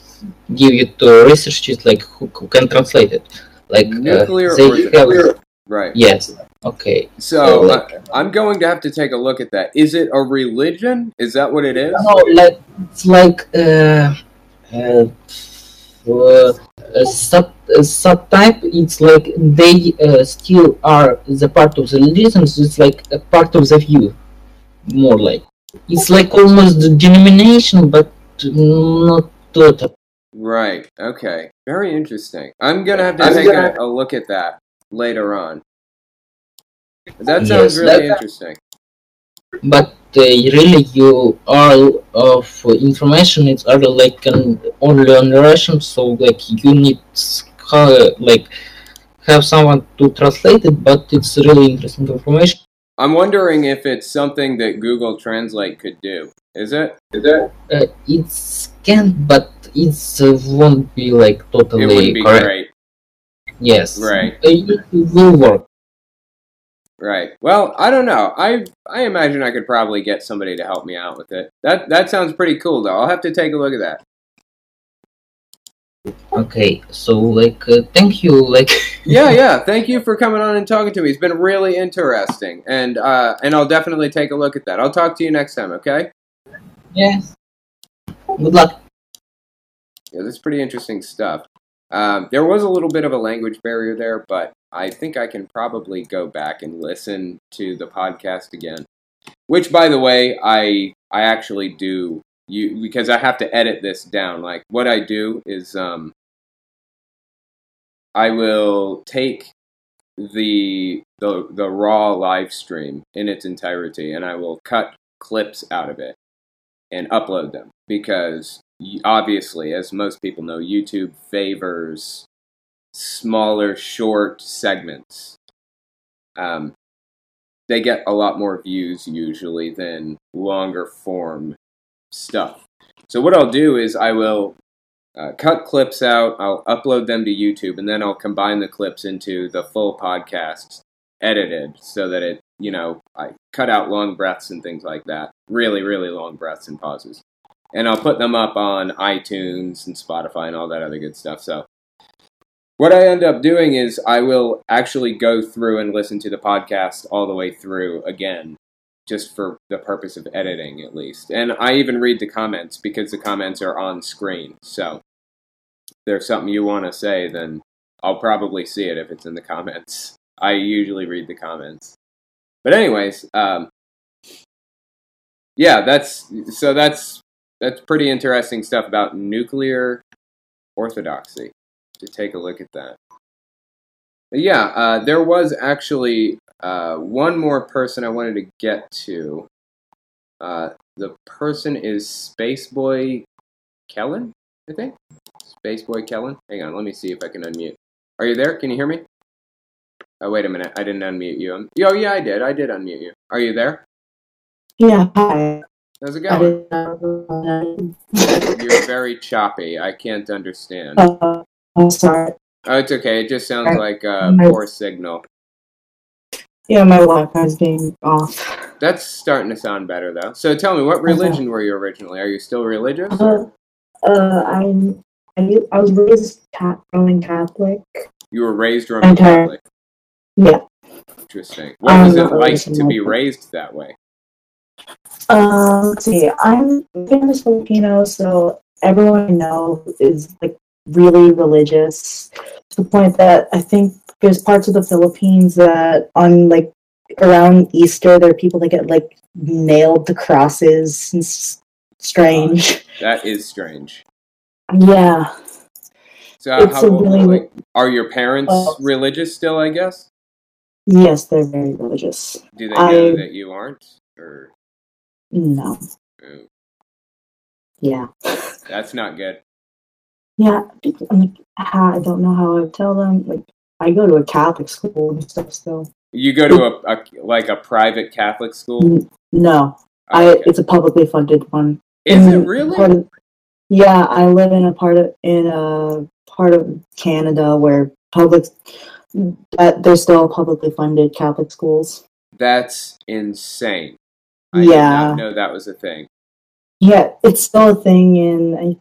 give you to research it, like who, who can translate it. Like uh, Nuclear they have. Right. Yes. Okay. So like- uh, I'm going to have to take a look at that. Is it a religion? Is that what it is? No, like it's like uh, uh, uh, a sub a subtype. It's like they uh, still are the part of the religions. It's like a part of the view, more like it's like almost the denomination, but not total. Right. Okay. Very interesting. I'm gonna have to I'm take gonna- a, a look at that later on. That sounds Yes, really that- interesting. But uh, really, you all of information it's are like an only on Russian, so like you need like have someone to translate it. But it's really interesting information. I'm wondering if it's something that Google Translate could do. Is it? Is it? Uh, it's can, but it's uh, won't be like It totally wouldn't be correct. great. Yes, Right. Uh, it will work. Right. Well, I don't know. I I imagine I could probably get somebody to help me out with it. That that sounds pretty cool, though. I'll have to take a look at that. Okay, so like uh, thank you, like Yeah, yeah. Thank you for coming on and talking to me. It's been really interesting, and uh, and I'll definitely take a look at that. I'll talk to you next time. Okay? yes. Good luck. Yeah, that's pretty interesting stuff. Um, there was a little bit of a language barrier there, but I think I can probably go back and listen to the podcast again. Which, by the way, I I actually do you because I have to edit this down. Like what I do is um, I will take the the the raw live stream in its entirety, and I will cut clips out of it and upload them because obviously, as most people know, YouTube favors smaller, short segments. Um, they get a lot more views usually than longer form stuff. So what I'll do is I will uh, cut clips out, I'll upload them to YouTube, and then I'll combine the clips into the full podcast edited so that it, you know, I cut out long breaths and things like that. Really, really long breaths and pauses. And I'll put them up on iTunes and Spotify and all that other good stuff. So what I end up doing is I will actually go through and listen to the podcast all the way through again, just for the purpose of editing at least. And I even read the comments because the comments are on screen. So if there's something you want to say, then I'll probably see it if it's in the comments. I usually read the comments. But anyways, um, yeah, that's so that's that's pretty interesting stuff about nuclear orthodoxy to take a look at that. But yeah, uh, there was actually uh, one more person I wanted to get to. Uh, the person is Spaceboy Kellen, I think. Spaceboy Kellen. Hang on, let me see if I can unmute. Are you there? Can you hear me? Oh, wait a minute. I didn't unmute you. Um, oh, yeah, I did. I did unmute you. Are you there? Yeah, hi. How's it going? You're very choppy. I can't understand. Uh, I'm sorry. Oh, it's okay. It just sounds like a My- poor signal. Yeah, my Wi-Fi's being off. That's starting to sound better, though. So tell me, what religion were you originally? Are you still religious? Uh, uh, I'm. I, I was raised cat, Roman Catholic. You were raised Roman Entire- Catholic. Yeah. Interesting. What I'm was it like to be raised that way? Um, let's see. I'm famous Filipino, so everyone I know is like really religious to the point that I think there's parts of the Philippines that on like around Easter there are people that get like nailed to crosses and s- strange. That is strange. Yeah. So It's how really- like, are your parents Uh, religious still? I guess. Yes, they're very religious. Do they know I- that you aren't? Or No. oh, Yeah. that's not good. Yeah. I'm like, how, I don't know how I tell them. Like, I go to a Catholic school and stuff still. You go to a, a like a private Catholic school. No, Oh, I it's a publicly funded one. Is it really? of- yeah, I live in a part of in a part of Canada where public that there's still publicly funded Catholic schools. That's insane. I did Yeah. not know that was a thing. Yeah, it's still a thing in I,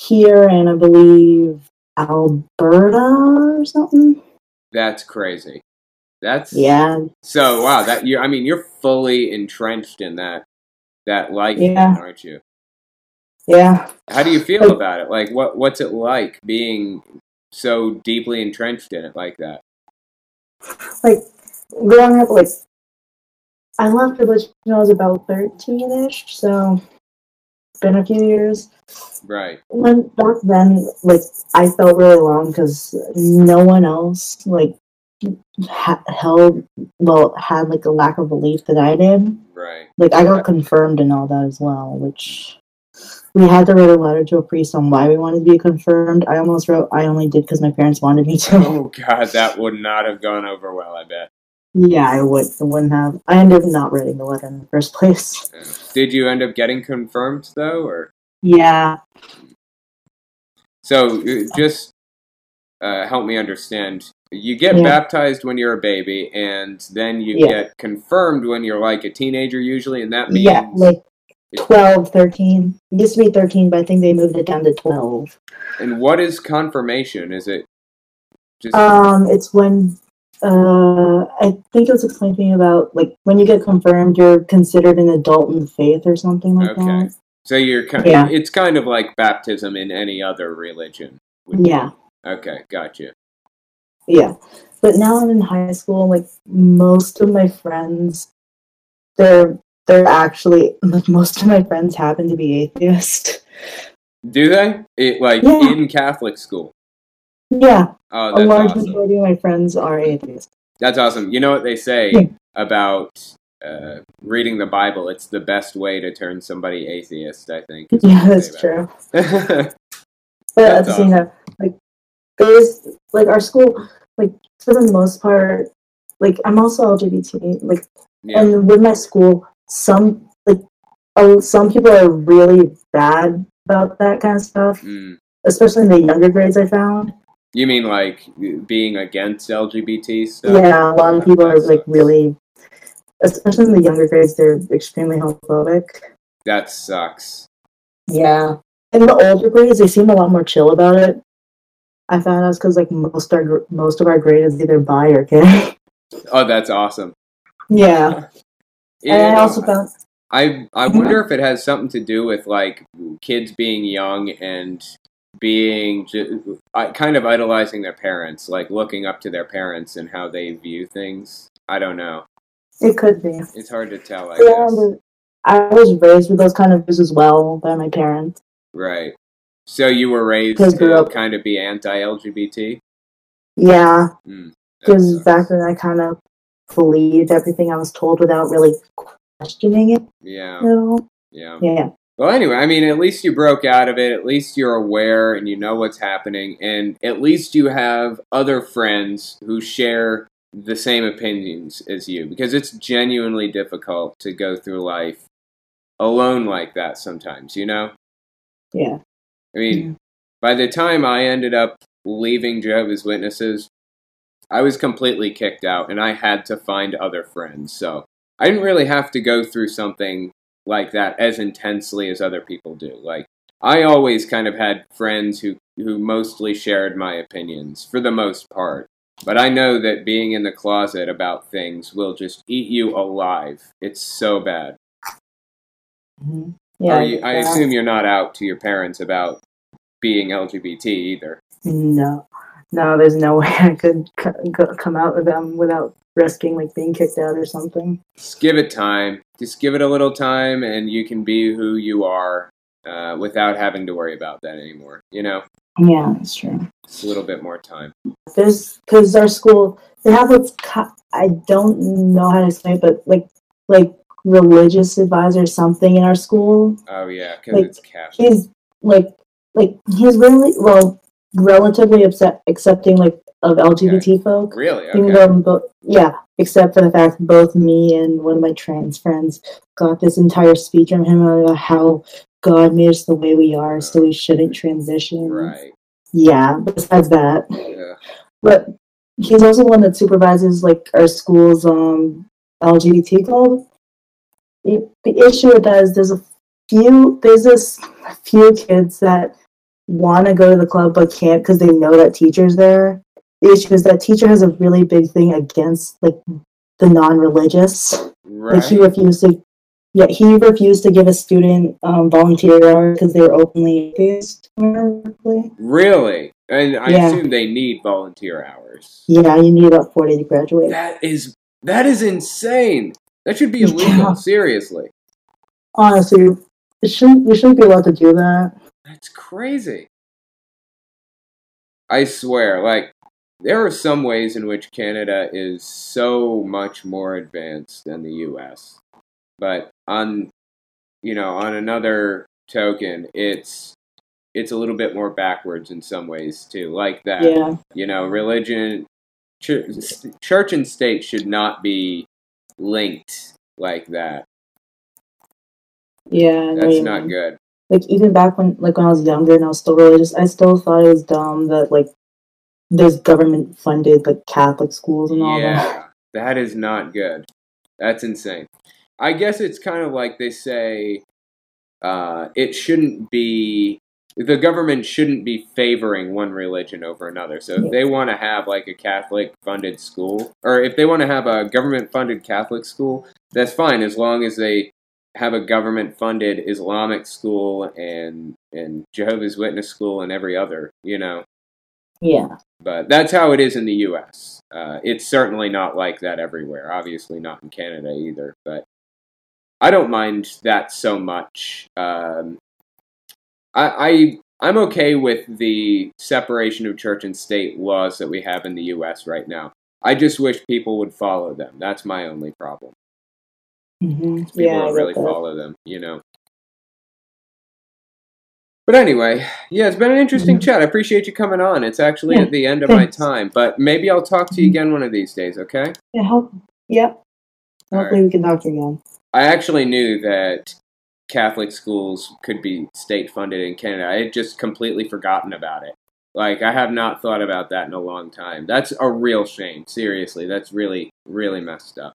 here and I believe Alberta or something. That's crazy. That's Yeah, So wow, that you I mean you're fully entrenched in that that life, Yeah. aren't you? yeah. How do you feel about it? Like what what's it like being so deeply entrenched in it like that? Like growing up, like I left religion when I was about thirteen-ish, so it's been a few years. Right. when back then like i felt really wrong because no one else like ha- held well had like a lack of belief that i did Right. like i got confirmed and all that as well which we had to write a letter to a priest on why we wanted to be confirmed i almost wrote i only did because my parents wanted me to Oh god, that would not have gone over well, I bet. Yeah i would I wouldn't have i ended up not writing the letter in the first place Yeah. Did you end up getting confirmed though or yeah so uh, just uh, help me understand. You get Yeah. baptized when you're a baby, and then you Yeah. get confirmed when you're like a teenager, usually, and that means yeah like 12 13 it used to be 13 but i think they moved it down to 12 And what is confirmation? Is it just Um, it's when uh, I think it was explained to me about like when you get confirmed, you're considered an adult in the faith or something like that. Okay. that. so you're kind Of, Yeah. it's kind of like baptism in any other religion. Yeah, Okay, gotcha. yeah. But now I'm in high school. Like most of my friends, they're they're actually like most of my friends happen to be atheist. Do they? It like Yeah. in Catholic school. Yeah, Oh, a large awesome. majority of my friends are atheists. That's awesome. You know what they say Yeah. about uh, reading the Bible? It's the best way to turn somebody atheist. I think. Yeah, that's true. But That's at the same time, like there's like our school, like for the most part, like I'm also LGBT. Like Yeah. And with my school, some like oh, some people are really bad about that kind of stuff, Mm. especially in the younger grades. I found. You mean like being against LGBT stuff? Yeah, a lot of people are like really, especially in the younger grades, they're extremely homophobic. That sucks. Yeah. In the older grades, they seem a lot more chill about it. I found out because like most our most of our grade is either bi or gay. Oh, that's awesome. yeah. Yeah, and I also found I I wonder if it has something to do with like kids being young and being kind of idolizing their parents, like looking up to their parents and how they view things. I don't know. it could be. It's hard to tell. I Yeah, guess. I was raised with those kind of views as well by my parents. Right. So you were raised to up- kind of be anti-LGBT. Yeah, Mm, because sucks. back then I kind of believed everything I was told without really questioning it yeah, yeah. Yeah. Well, anyway, I mean, at least you broke out of it. At least you're aware and you know what's happening, and at least you have other friends who share the same opinions as you. Because it's genuinely difficult to go through life alone like that sometimes. You know, Yeah. I mean, by the time I ended up leaving Jehovah's Witnesses, I was completely kicked out, and I had to find other friends. So I didn't really have to go through something like that as intensely as other people do. Like I always kind of had friends who who mostly shared my opinions for the most part. But I know that being in the closet about things will just eat you alive. It's so bad. Mhm. Yeah. Are you, I yeah. assume you're not out to your parents about being LGBT either. No, no, there's no way I could c- go- come out with them without risking like being kicked out or something. Just give it time. Just give it a little time, and you can be who you are uh, without having to worry about that anymore. You know, Yeah, that's true. just a little bit more time. There's because our school they have what's I don't know how to explain, it, but like like religious advisor or something in our school. Oh yeah, because Like, it's Catholic. He's like like he's really well relatively upset accepting like of LGBT folk. Really? Even Okay. though bo- yeah, except for the fact that both me and one of my trans friends got this entire speech from him about how God made us the way we are, so we shouldn't transition. Right. Yeah. Besides that, Yeah. but he's also one that supervises like our school's um LGBT club. The, the issue with that is there's a few there's this few kids that want to go to the club but can't because they know that teacher's there. The issue is that teacher has a really big thing against like the non-religious. Right. Like he refused to. Yeah, he refused to give a student um, volunteer hours because they were openly atheist. Really? And I Yeah. assume they need volunteer hours. Yeah, you need about forty to graduate. That is that is insane. That should be illegal. Yeah. Seriously. Honestly, it shouldn't. We shouldn't be allowed to do that. That's crazy. I swear, like, there are some ways in which Canada is so much more advanced than the US. But on, you know, on another token, it's it's a little bit more backwards in some ways too. Like that, Yeah, you know, religion, church, church and state should not be linked like that. yeah. That's not good. Like even back when, like when I was younger and I was still religious, I still thought it was dumb that like there's government funded like Catholic schools and all that. Yeah, that is not good. That's insane. I guess it's kind of like they say uh, it shouldn't be the government shouldn't be favoring one religion over another. So if Yeah. they want to have like a Catholic funded school, or if they want to have a government funded Catholic school, that's fine as long as they have a government funded Islamic school and and Jehovah's Witness school and every other, you know Yeah, but that's how it is in the U.S. Uh, it's certainly not like that everywhere. Obviously, not in Canada either. But I don't mind that so much. Um, I, I I'm okay with the separation of church and state laws that we have in the U.S. right now. I just wish people would follow them. That's my only problem. hmm People yeah, don't really follow them, you know. But anyway, yeah, it's been an interesting Mhm. chat. I appreciate you coming on. It's actually Yeah, at the end of thanks. my time, but maybe I'll talk to you Mhm. again one of these days, okay? Yeah. Yep. Hopefully, we can talk again. I actually knew that Catholic schools could be state funded in Canada. I had just completely forgotten about it. Like I have not thought about that in a long time. That's a real shame. Seriously, that's really really messed up.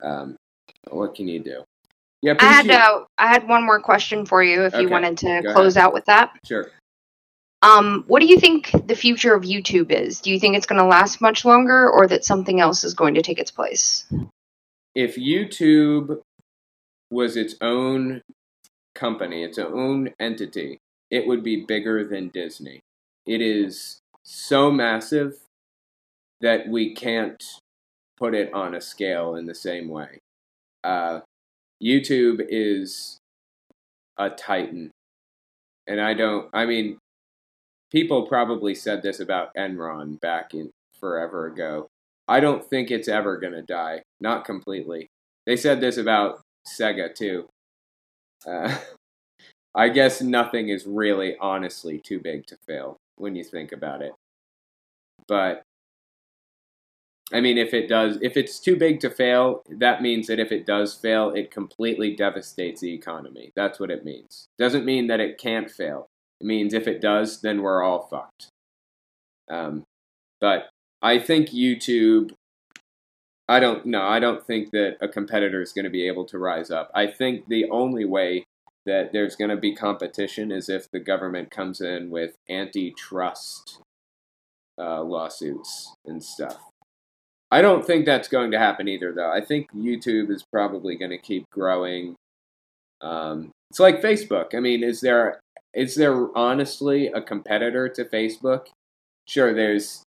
Um, what can you do? Yeah, I had uh, I had one more question for you if you wanted to go close out with that. sure. Um, what do you think the future of YouTube is? Do you think it's going to last much longer, or that something else is going to take its place? if YouTube was its own company, its own entity, it would be bigger than Disney. It is so massive that we can't put it on a scale in the same way. Uh, YouTube is a titan. And I don't, I mean, people probably said this about Enron back in forever ago. I don't think it's ever going to die. Not completely. They said this about Sega too. Uh, I guess nothing is really honestly too big to fail when you think about it. But I mean, if it does, if it's too big to fail, that means that if it does fail, it completely devastates the economy. That's what it means. Doesn't mean that it can't fail. It means if it does, then we're all fucked. Um, but I think YouTube. I don't know. I don't think that a competitor is going to be able to rise up. I think the only way that there's going to be competition is if the government comes in with antitrust uh, lawsuits and stuff. I don't think that's going to happen either, though. I think YouTube is probably going to keep growing. Um, it's like Facebook. I mean, is there is there honestly a competitor to Facebook? Sure, there's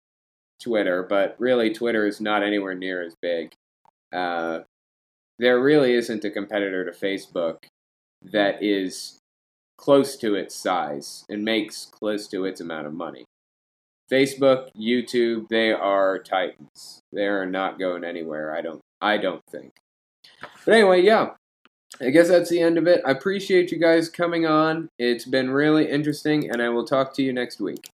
Twitter, but really Twitter is not anywhere near as big. Uh, there really isn't a competitor to Facebook that is close to its size and makes close to its amount of money. Facebook, YouTube, they are titans. They are not going anywhere. I don't I don't think. But anyway, yeah. I guess that's the end of it. I appreciate you guys coming on. It's been really interesting and I will talk to you next week.